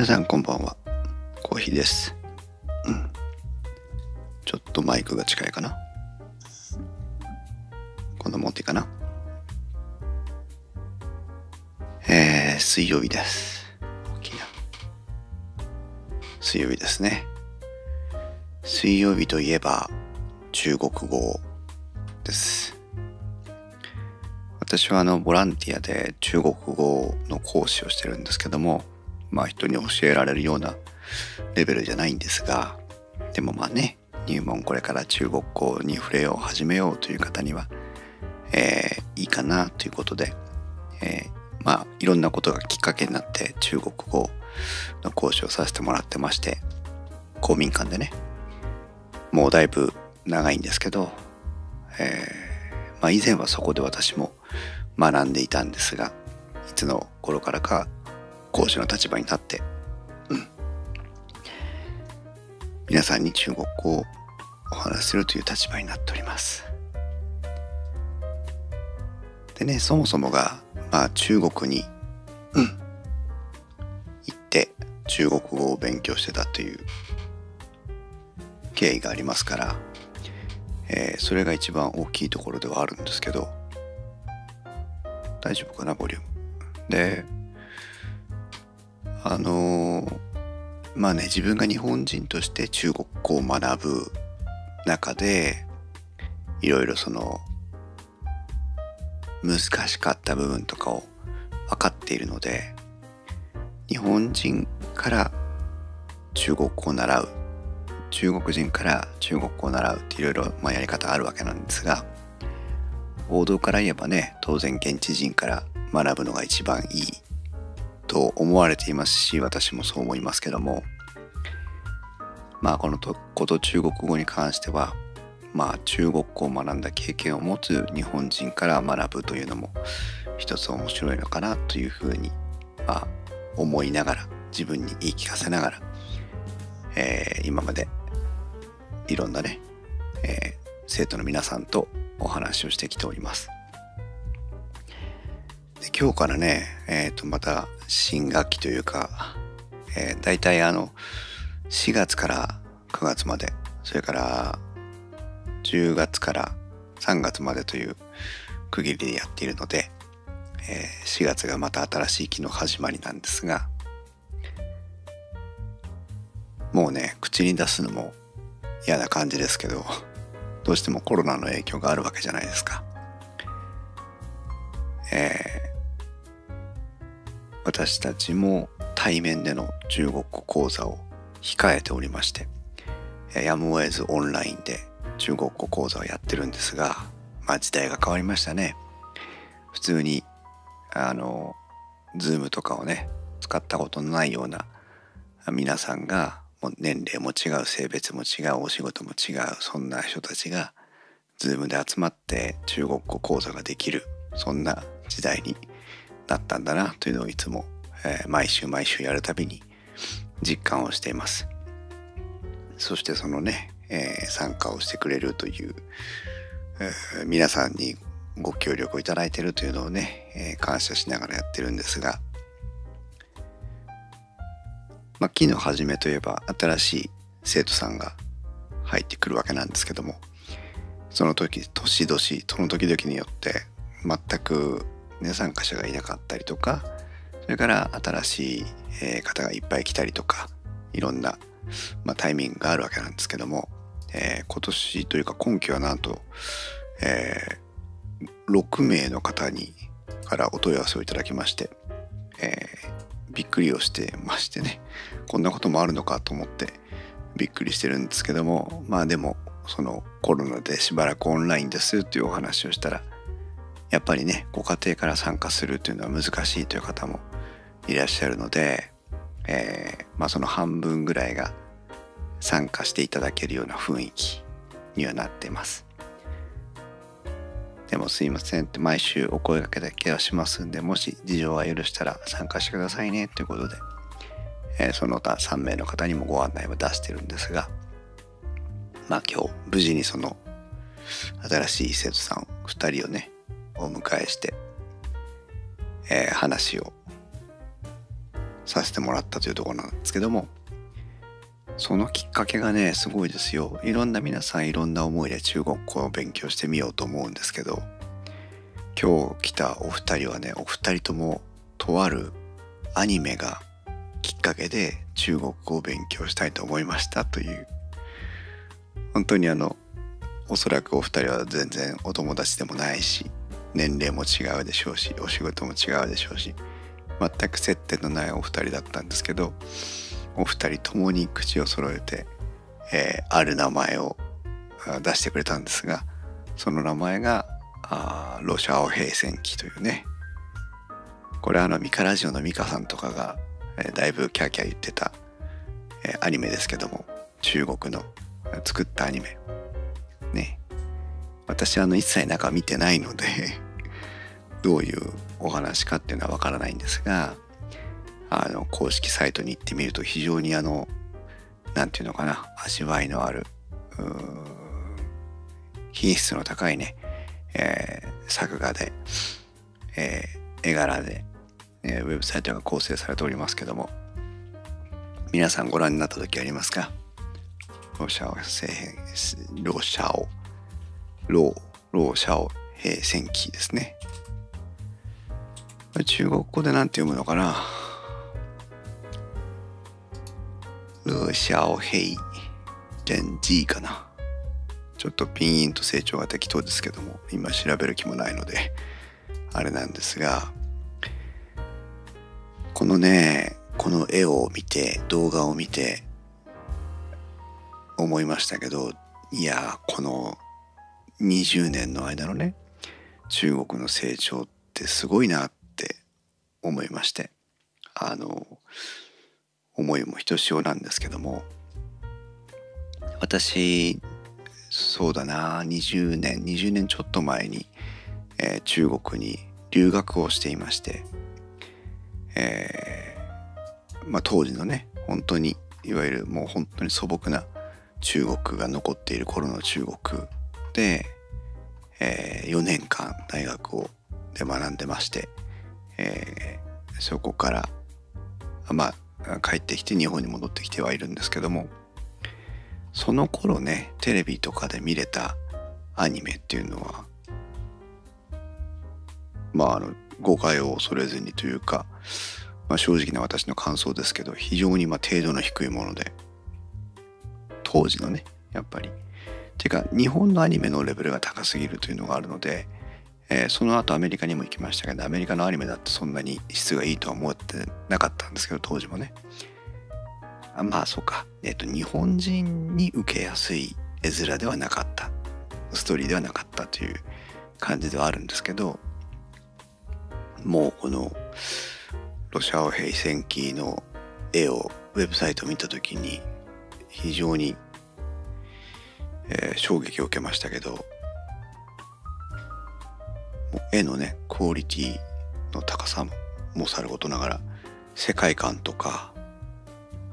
皆さんこんばんは。コーヒーです。うん。ちょっとマイクが近いかな。こんなもんでいいかな。えー、水曜日です。大きな。水曜日ですね。水曜日といえば中国語です。私はあのボランティアで中国語の講師をしてるんですけどもまあ人に教えられるようなレベルじゃないんですがでもまあね入門これから中国語に触れよう始めようという方には、えー、いいかなということで、えー、まあいろんなことがきっかけになって中国語の講師をさせてもらってまして公民館でねもうだいぶ長いんですけど、えー、まあ以前はそこで私も学んでいたんですがいつの頃からか講師の立場に立って、うん、皆さんに中国語をお話しするという立場になっております。でねそもそもが、まあ、中国に、うん、行って中国語を勉強してたという経緯がありますから、えー、それが一番大きいところではあるんですけど大丈夫かなボリューム。であのー、まあね自分が日本人として中国語を学ぶ中でいろいろその難しかった部分とかを分かっているので日本人から中国語を習う中国人から中国語を習うっていろいろやり方があるわけなんですが王道から言えばね当然現地人から学ぶのが一番いいと思われていますし私もそう思いますけどもまあこのとこと中国語に関してはまあ中国語を学んだ経験を持つ日本人から学ぶというのも一つ面白いのかなというふうに、まあ、思いながら自分に言い聞かせながら、えー、今までいろんなね、えー、生徒の皆さんとお話をしてきております。で今日からね、えー、とまた新学期というか、えー、大体あの4月から9月までそれから10月から3月までという区切りでやっているので、えー、4月がまた新しい期の始まりなんですがもうね口に出すのも嫌な感じですけどどうしてもコロナの影響があるわけじゃないですか。えー私たちも対面での中国語講座を控えておりましてやむを得ずオンラインで中国語講座をやってるんですがまあ時代が変わりましたね。普通にあの Zoom とかをね使ったことのないような皆さんが年齢も違う性別も違うお仕事も違うそんな人たちが Zoom で集まって中国語講座ができるそんな時代になったんだなというのをいつも、えー、毎週毎週やるたびに実感をしています。そしてそのね、えー、参加をしてくれるという、えー、皆さんにご協力をいただいているというのをね、え感謝しながらやってるんですがまあ期の初めといえば新しい生徒さんが入ってくるわけなんですけどもその時年々その時々によって全く、参加者がいなかったりとかそれから新しい、方がいっぱい来たりとかいろんな、まあ、タイミングがあるわけなんですけども、えー、今年というか今期はなんと、えー、6名の方にからお問い合わせをいただきまして、えー、びっくりをしてましてねこんなこともあるのかと思ってびっくりしてるんですけどもまあでもそのコロナでしばらくオンラインですっていうお話をしたらやっぱりねご家庭から参加するというのは難しいという方もいらっしゃるので、えー、まあ、その半分ぐらいが参加していただけるような雰囲気にはなっています。でもすいませんって毎週お声掛けだけはしますんで、もし事情は許したら参加してくださいねということで、えー、その他3名の方にもご案内を出してるんですが、まあ今日無事にその新しい生徒さん2人をね、お迎えして、えー、話をさせてもらったというところなんですけどもそのきっかけがねすごいですよ。いろんな皆さんいろんな思いで中国語を勉強してみようと思うんですけど今日来たお二人はねお二人ともとあるアニメがきっかけで中国語を勉強したいと思いましたという本当にあのおそらくお二人は全然お友達でもないし年齢も違うでしょうしお仕事も違うでしょうし全く接点のないお二人だったんですけどお二人ともに口を揃えて、えー、ある名前を出してくれたんですがその名前があロシアオ平戦記というねこれはあのミカラジオのミカさんとかが、えー、だいぶキャーキャー言ってた、えー、アニメですけども中国の作ったアニメね私あの一切中見てないので どういうお話かっていうのはわからないんですがあの公式サイトに行ってみると非常にあの何て言うのかな味わいのある品質の高いね、えー、作画で、えー、絵柄で、えー、ウェブサイトが構成されておりますけども皆さんご覧になった時ありますか？ロシャオロシャオロロシャオ平戦記ですね。中国語で何て読むのかな？ルシャオヘイレンジーかな。ちょっとピンインと成長が適当ですけども今調べる気もないのであれなんですがこのねこの絵を見て動画を見て思いましたけどいやこの20年の間のね中国の成長ってすごいなって思いましてあの思いもひとしおなんですけども私そうだな20年20年ちょっと前に、えー、中国に留学をしていまして、えー、まあ、当時のね本当にいわゆるもう本当に素朴な中国が残っている頃の中国で、えー、4年間大学をで学んでまして、えー、そこからまあ帰ってきて日本に戻ってきてはいるんですけどもその頃ねテレビとかで見れたアニメっていうのはまああの誤解を恐れずにというか、まあ、正直な私の感想ですけど非常にま程度の低いもので当時のねやっぱり。ていうか日本のアニメのレベルが高すぎるというのがあるので、えー、その後アメリカにも行きましたけどアメリカのアニメだってそんなに質がいいとは思ってなかったんですけど当時もね。あまあそうか。えっ、ー、と日本人に受けやすい絵面ではなかった。ストーリーではなかったという感じではあるんですけどもうこのロシア語平戦記の絵をウェブサイトを見た時に非常にえー、衝撃を受けましたけど絵のねクオリティの高さもさることながら世界観とか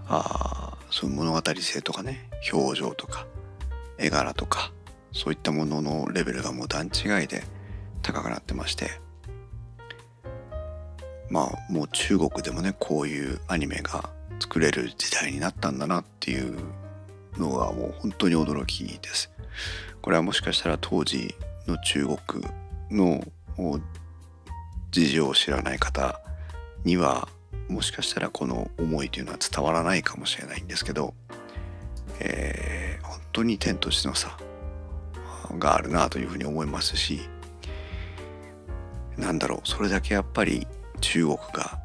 あそういう物語性とかね表情とか絵柄とかそういったもののレベルがもう段違いで高くなってましてまあもう中国でもねこういうアニメが作れる時代になったんだなっていうのがもう本当に驚きです。これはもしかしたら当時の中国の事情を知らない方にはもしかしたらこの思いというのは伝わらないかもしれないんですけど、えー、本当に天と地の差があるなというふうに思いますしなんだろうそれだけやっぱり中国が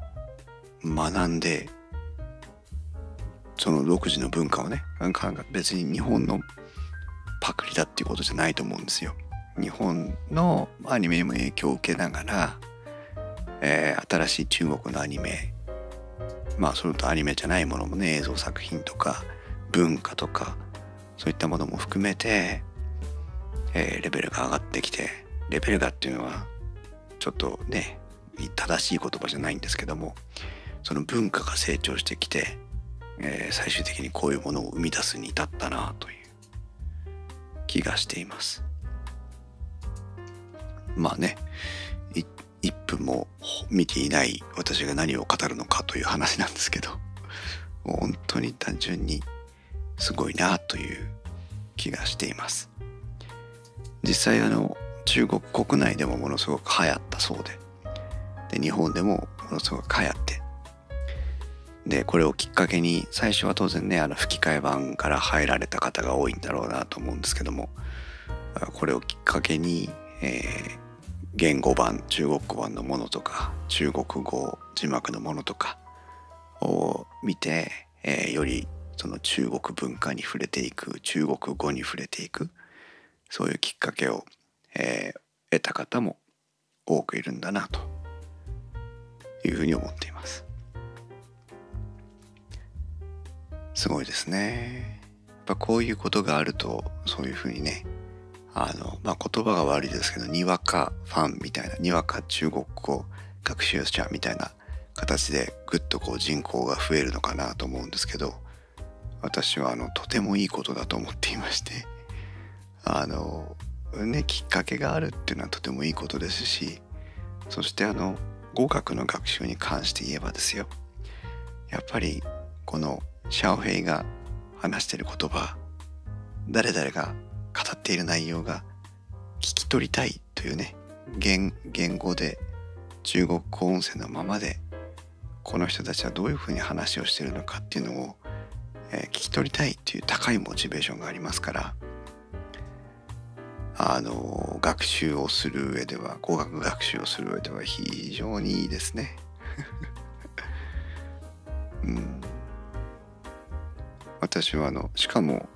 学んでその独自の文化をね別に日本のパクリだっていうことじゃないと思うんですよ。日本のアニメにも影響を受けながら、えー、新しい中国のアニメまあそれとアニメじゃないものもね映像作品とか文化とかそういったものも含めて、えー、レベルが上がってきてレベルがっていうのはちょっとね正しい言葉じゃないんですけどもその文化が成長してきてえー、最終的にこういうものを生み出すに至ったなという気がしています。まあね1分も見ていない私が何を語るのかという話なんですけど本当に単純にすごいなという気がしています実際あの中国国内でもものすごく流行ったそうでで日本でもものすごく流行ってでこれをきっかけに最初は当然ねあの吹き替え版から入られた方が多いんだろうなと思うんですけどもこれをきっかけに、えー、言語版中国語版のものとか中国語字幕のものとかを見て、えー、よりその中国文化に触れていく中国語に触れていくそういうきっかけを、えー、得た方も多くいるんだなというふうに思っています。すごいですね。やっぱこういうことがあるとそういうふうにねあの、まあ、言葉が悪いですけどにわかファンみたいなにわか中国語学習者みたいな形でぐっとこう人口が増えるのかなと思うんですけど私はあのとてもいいことだと思っていましてあのねきっかけがあるっていうのはとてもいいことですしそしてあの語学の学習に関して言えばですよやっぱりこのシャオヘイが話している言葉誰々が語っている内容が聞き取りたいというね言言語で中国語音声のままでこの人たちはどういうふうに話をしているのかっていうのを、えー、聞き取りたいっていう高いモチベーションがありますからあの学習をする上では語学学習をする上では非常にいいですね。私はあのしかも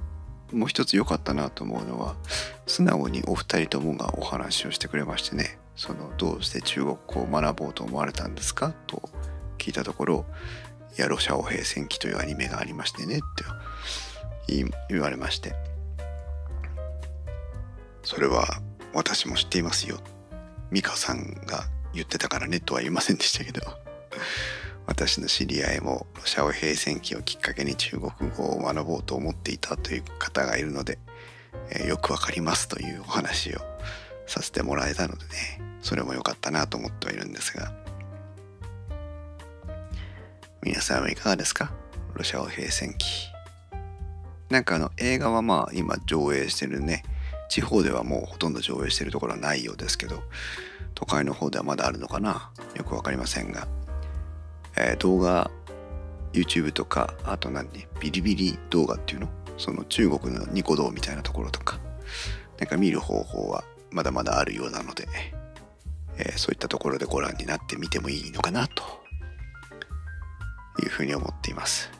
もう一つ良かったなと思うのは素直にお二人ともがお話をしてくれましてね。そのどうして中国語を学ぼうと思われたんですかと聞いたところ「いやロシアオ平戦記」というアニメがありましてねって言われまして。それは私も知っていますよ。美香さんが言ってたからねとは言いませんでしたけど。私の知り合いもロシア語平戦期をきっかけに中国語を学ぼうと思っていたという方がいるので、えー、よくわかりますというお話をさせてもらえたのでねそれも良かったなと思ってはいるんですが。皆さんはいかがですか？ロシア語平戦期なんかあの映画はまあ今上映してるね地方ではもうほとんど上映してるところはないようですけど都会の方ではまだあるのかな？よくわかりませんが。えー、動画 YouTube とかあと何ビリビリ動画っていうの？その中国のニコ動みたいなところとか。なんか見る方法はまだまだあるようなので、えー、そういったところでご覧になってみてもいいのかなと。いうふうに思っています。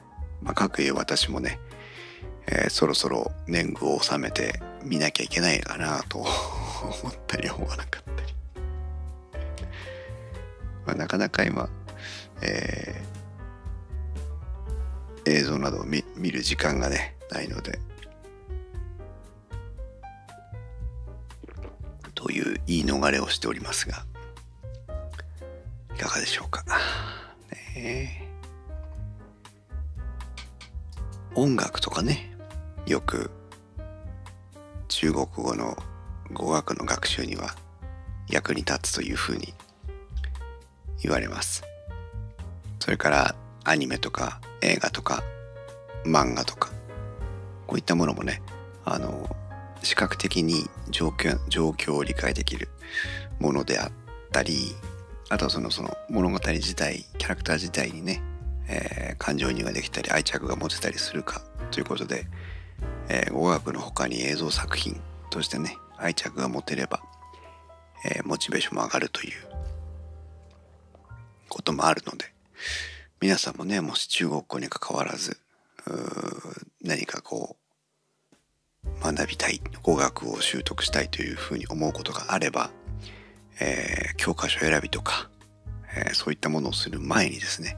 まあ、各家私もね、えー、そろそろ年貢を納めて見なきゃいけないかなと 思ったり思わなかったり、まあ、なかなか今えー、映像などを見る時間がねないのでという言い逃れをしておりますがいかがでしょうか。ね、音楽とかねよく中国語の語学の学習には役に立つというふうに言われます。それからアニメとか映画とか漫画とかこういったものもねあの視覚的に状況状況を理解できるものであったりあとはそのその物語自体キャラクター自体にね、えー、感情移入ができたり愛着が持てたりするかということで、えー、語学の他に映像作品としてね愛着が持てれば、えー、モチベーションも上がるということもあるので皆さんもねもし中国語に関わらず何かこう学びたい語学を習得したいというふうに思うことがあれば、えー、教科書選びとか、えー、そういったものをする前にですね、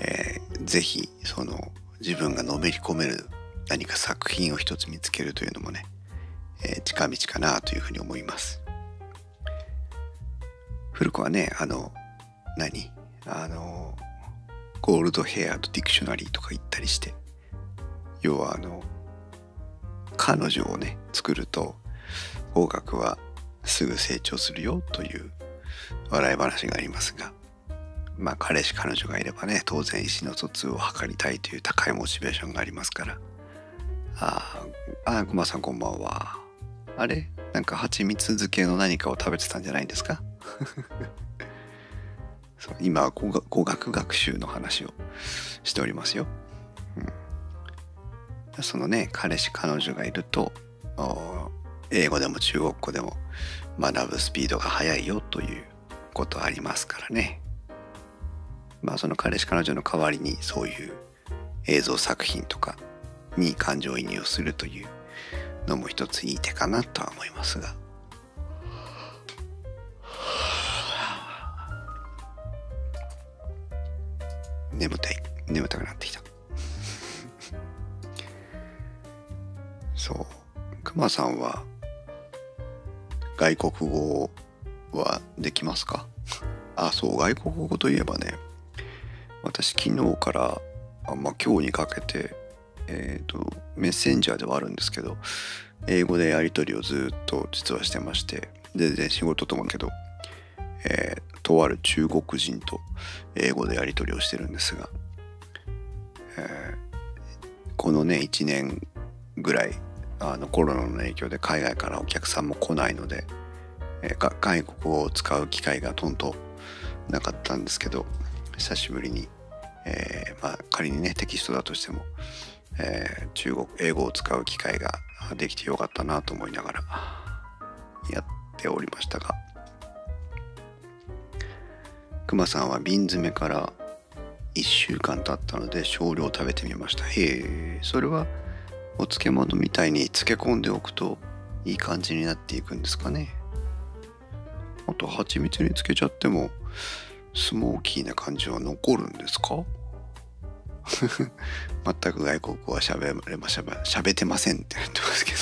えー、ぜひその自分がのめり込める何か作品を一つ見つけるというのもね、えー、近道かなというふうに思います。古くはねあの何？あのゴールドヘアとディクショナリーとか言ったりして要はあの彼女をね作ると語学はすぐ成長するよという笑い話がありますがまあ彼氏彼女がいればね当然意思の疎通を図りたいという高いモチベーションがありますから。ああごまさんこんばんは。あれ？なんか蜂蜜漬けの何かを食べてたんじゃないんですか？今は語学学習の話をしておりますよ、うん、そのね彼氏彼女がいると英語でも中国語でも学ぶスピードが速いよということありますからね。まあその彼氏彼女の代わりにそういう映像作品とかに感情移入をするというのも一ついい手かなとは思いますが。眠たい。眠たくなってきた。そう。くまさんは外国語はできますか？あそう外国語といえばね私昨日からあ、まあ、今日にかけてえっ、ー、とメッセンジャーではあるんですけど英語でやり取りをずっと実はしてまして全然仕事ともけど、えー、とある中国人と英語でやり取りをしてるんですが、えー、このね1年ぐらいあのコロナの影響で海外からお客さんも来ないので、えー、外国語を使う機会がとんとなかったんですけど久しぶりに、えー、まあ、仮にねテキストだとしても、え、中国英語を使う機会ができてよかったなと思いながらやっておりましたがくまさんは瓶詰めから1週間経ったので少量食べてみました。へえそれはお漬物みたいに漬け込んでおくといい感じになっていくんですかね。あと蜂蜜につけちゃってもスモーキーな感じは残るんですか？全く外国語は喋れましゃべ喋ってませんって言ってますけど。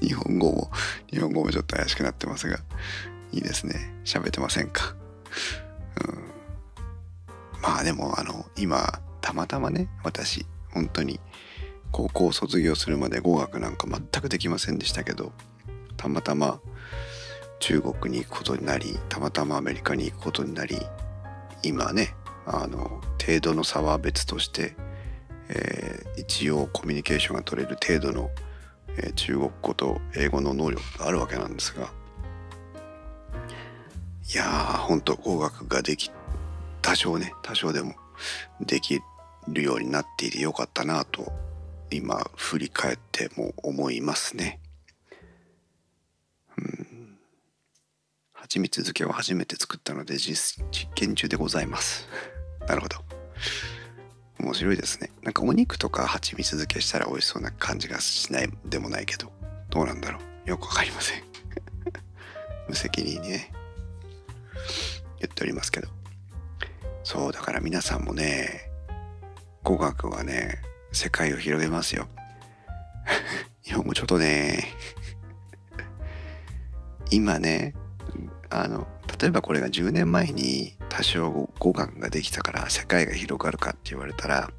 日本語も日本語もちょっと怪しくなってますがいいですね。喋ってませんか、うん、まあでもあの今たまたまね私本当に高校卒業するまで語学なんか全くできませんでしたけどたまたま中国に行くことになりたまたまアメリカに行くことになり今ねあの程度の差は別として、えー、一応コミュニケーションが取れる程度の、えー、中国語と英語の能力があるわけなんですがいやー本当語学ができ多少ね多少でもできるようになっていてよかったなと今振り返っても思いますね。うん蜂蜜漬けを初めて作ったので実験中でございます。なるほど。面白いですね。なんかお肉とか蜂蜜漬けしたら美味しそうな感じがしないでもないけど、どうなんだろう。よくわかりません。無責任にね、言っておりますけど。そう、だから皆さんもね、語学はね、世界を広げますよ。日本語ちょっとね、今ね、あの、例えばこれが10年前に多少語学ができたから世界が広がるかって言われたら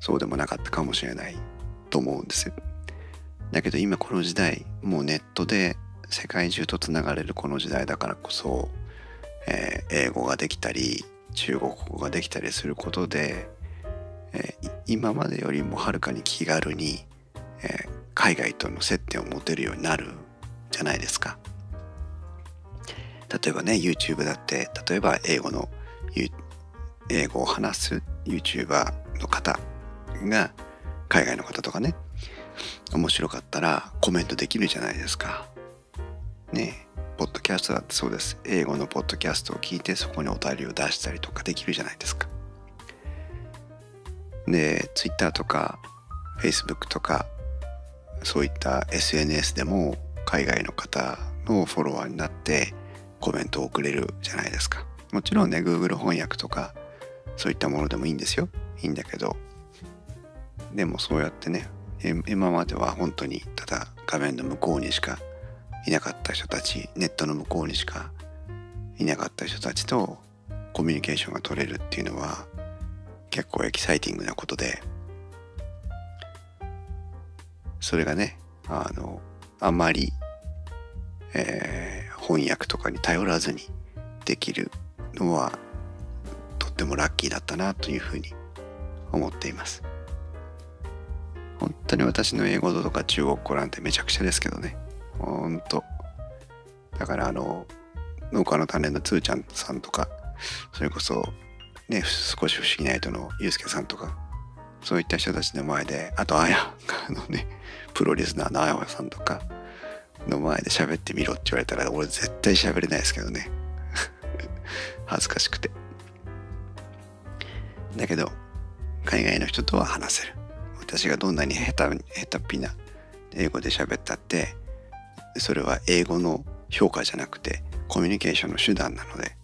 そうでもなかったかもしれないと思うんですよ。だけど今この時代もうネットで世界中とつながれるこの時代だからこそ、えー、英語ができたり中国語ができたりすることで、えー、今までよりもはるかに気軽に、えー、海外との接点を持てるようになるじゃないですか。例えばね YouTube だって例えば英語の英語を話す YouTuber の方が海外の方とかね面白かったらコメントできるじゃないですかねポッドキャストだってそうです英語のポッドキャストを聞いてそこにお便りを出したりとかできるじゃないですかで Twitter とか Facebook とかそういった SNS でも海外の方のフォロワーになってコメントを送れるじゃないですか。もちろんね、Google 翻訳とか、そういったものでもいいんですよ。いいんだけど、でもそうやってね、今までは本当にただ画面の向こうにしかいなかった人たち、ネットの向こうにしかいなかった人たちとコミュニケーションが取れるっていうのは結構エキサイティングなことで、それがね、あの、あまり、えー翻訳とかに頼らずにできるのはとってもラッキーだったなというふうに思っています。本当に私の英語とか中国語なんてめちゃくちゃですけどね。本当だからあの農家の種のつーちゃんさんとかそれこそね少し不思議な人のゆうすけさんとかそういった人たちの前であとあやあのねプロリスナーのあやさんとかの前で喋ってみろって言われたら俺絶対喋れないですけどね。恥ずかしくて。だけど海外の人とは話せる。私がどんなに下手下手っぴな英語で喋ったってそれは英語の評価じゃなくてコミュニケーションの手段なので、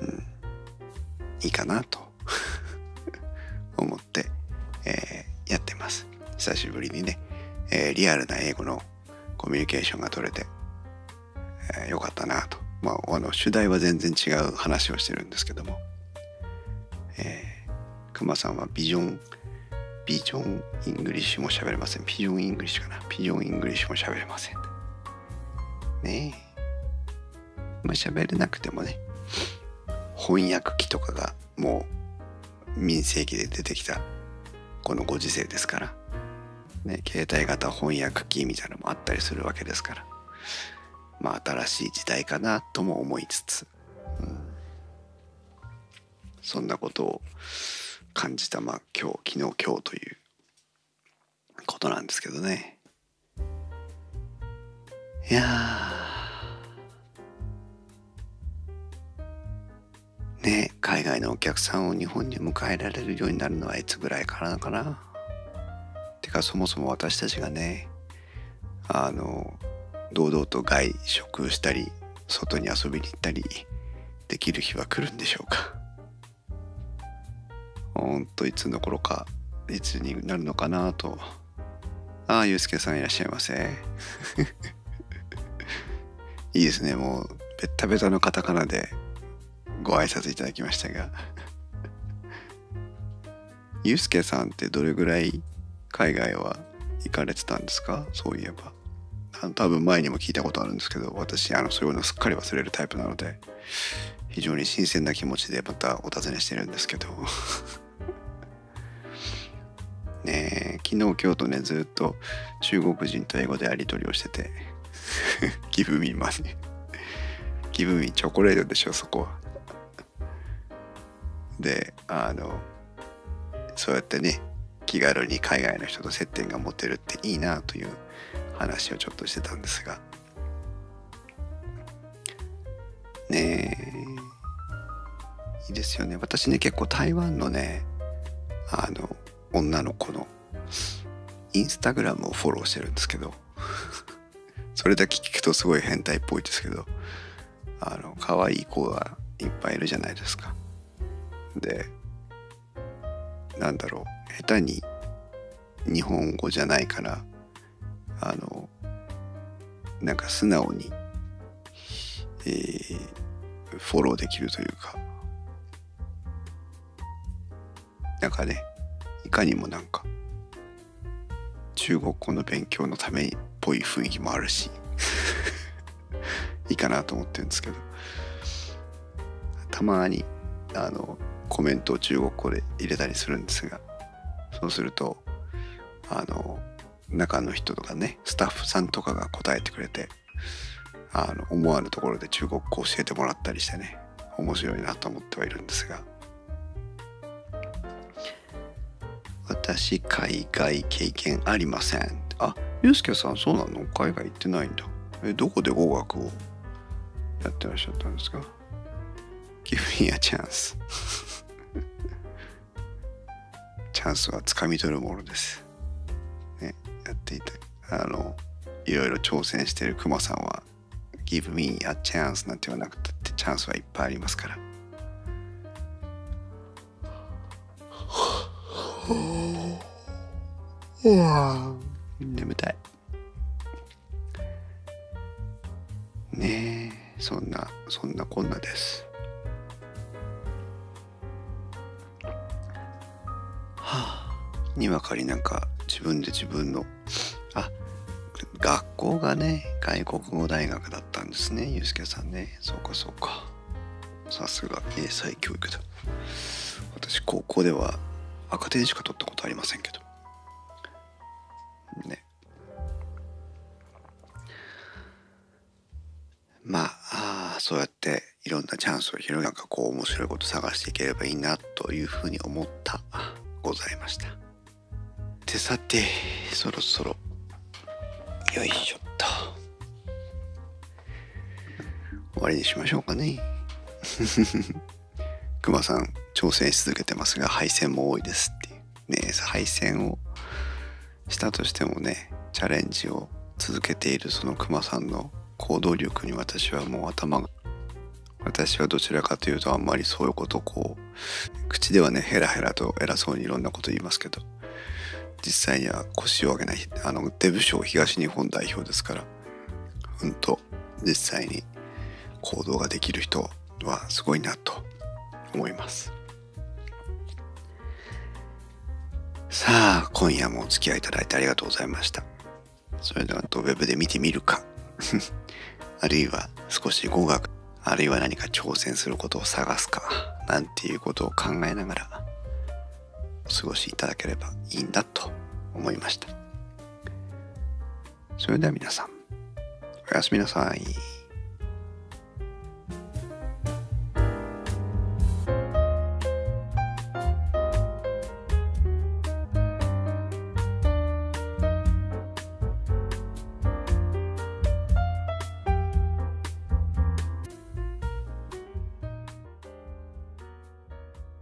うん、いいかなと 思って、えー、やってます。久しぶりにね、えー、リアルな英語のコミュニケーションが取れて、えー、よかったなと。まああの主題は全然違う話をしてるんですけども、えー、クマさんは vision vision English も喋れません。ピジョンイングリッシュかな。 pidgin English も喋れません。ねえ。まあ喋れなくてもね、翻訳機とかがもう民生機で出てきたこのご時世ですから、ね、携帯型翻訳機みたいなのもあったりするわけですから、まあ新しい時代かなとも思いつつ、うん、そんなことを感じたまあ今日昨日今日ということなんですけどね。いやね海外のお客さんを日本に迎えられるようになるのはいつぐらいからかな。てかそもそも私たちがねあの堂々と外食したり外に遊びに行ったりできる日は来るんでしょうか。んといつの頃かいつになるのかなと。ああゆうすけさんいらっしゃいませ。いいですね。もうベタベタのカタカナでご挨拶いただきましたが。ゆうすけさんってどれぐらい海外は行かれてたんですか？そういえば。多分前にも聞いたことあるんですけど私あのそういうのすっかり忘れるタイプなので非常に新鮮な気持ちでまたお尋ねしてるんですけど。昨日今日とねずっと中国人と英語でやり取りをしててギブミまでギブミチョコレートでしょそこは。であのそうやってね気軽に海外の人と接点が持てるっていいなという話をちょっとしてたんですが。ねえ。いいですよね。私ね結構台湾のねあの女の子のインスタグラムをフォローしてるんですけどそれだけ聞くとすごい変態っぽいですけどあの可愛い子がいっぱいいるじゃないですか。でなんだろう下手に日本語じゃないからあのなんか素直に、えー、フォローできるというかなんかねいかにもなんか中国語の勉強のためっぽい雰囲気もあるし いいかなと思ってるんですけど。たまにあのコメントを中国語で入れたりするんですがそうするとあの中の人とかねスタッフさんとかが答えてくれてあの思わぬところで中国語を教えてもらったりしてね面白いなと思ってはいるんですが。私海外経験ありません。あゆうすけさんそうなの？海外行ってないんだ。えどこで語学をやってらっしゃったんですか？Give me a chance チャンスはつかみ取るものです。ねやっていてあのいろいろ挑戦してるクマさんは Give me a chance なんて言わなくたってチャンスはいっぱいありますから。眠たい。ねえそんなそんなこんなです。はあにわかりなんか自分で自分のあ学校がね外国語大学だったんでですねゆうすけさんね。そうかそうか。さすが英才教育だ。私高校では赤点しか取ったことありませんけど。そうやっていろんなチャンスを広げなんかこう面白いこと探していければいいなというふうに思ったございました。でさてそろそろよいしょっと。終わりにしましょうかね。くまさん挑戦し続けてますが敗戦も多いですっていう。ね敗戦をしたとしてもねチャレンジを続けているそのくまさんの行動力に私はもう頭が私はどちらかというとあんまりそういうことをこう口ではねヘラヘラと偉そうにいろんなこと言いますけど実際には腰を上げないあのデブ賞東日本代表ですからうんと実際に行動ができる人はすごいなと思います。さあ今夜もお付き合いいただいてありがとうございました。それではウェブで見てみるか。あるいは少し語学あるいは何か挑戦することを探すかなんていうことを考えながらお過ごしいただければいいんだと思いましたそれでは皆さんおやすみなさい。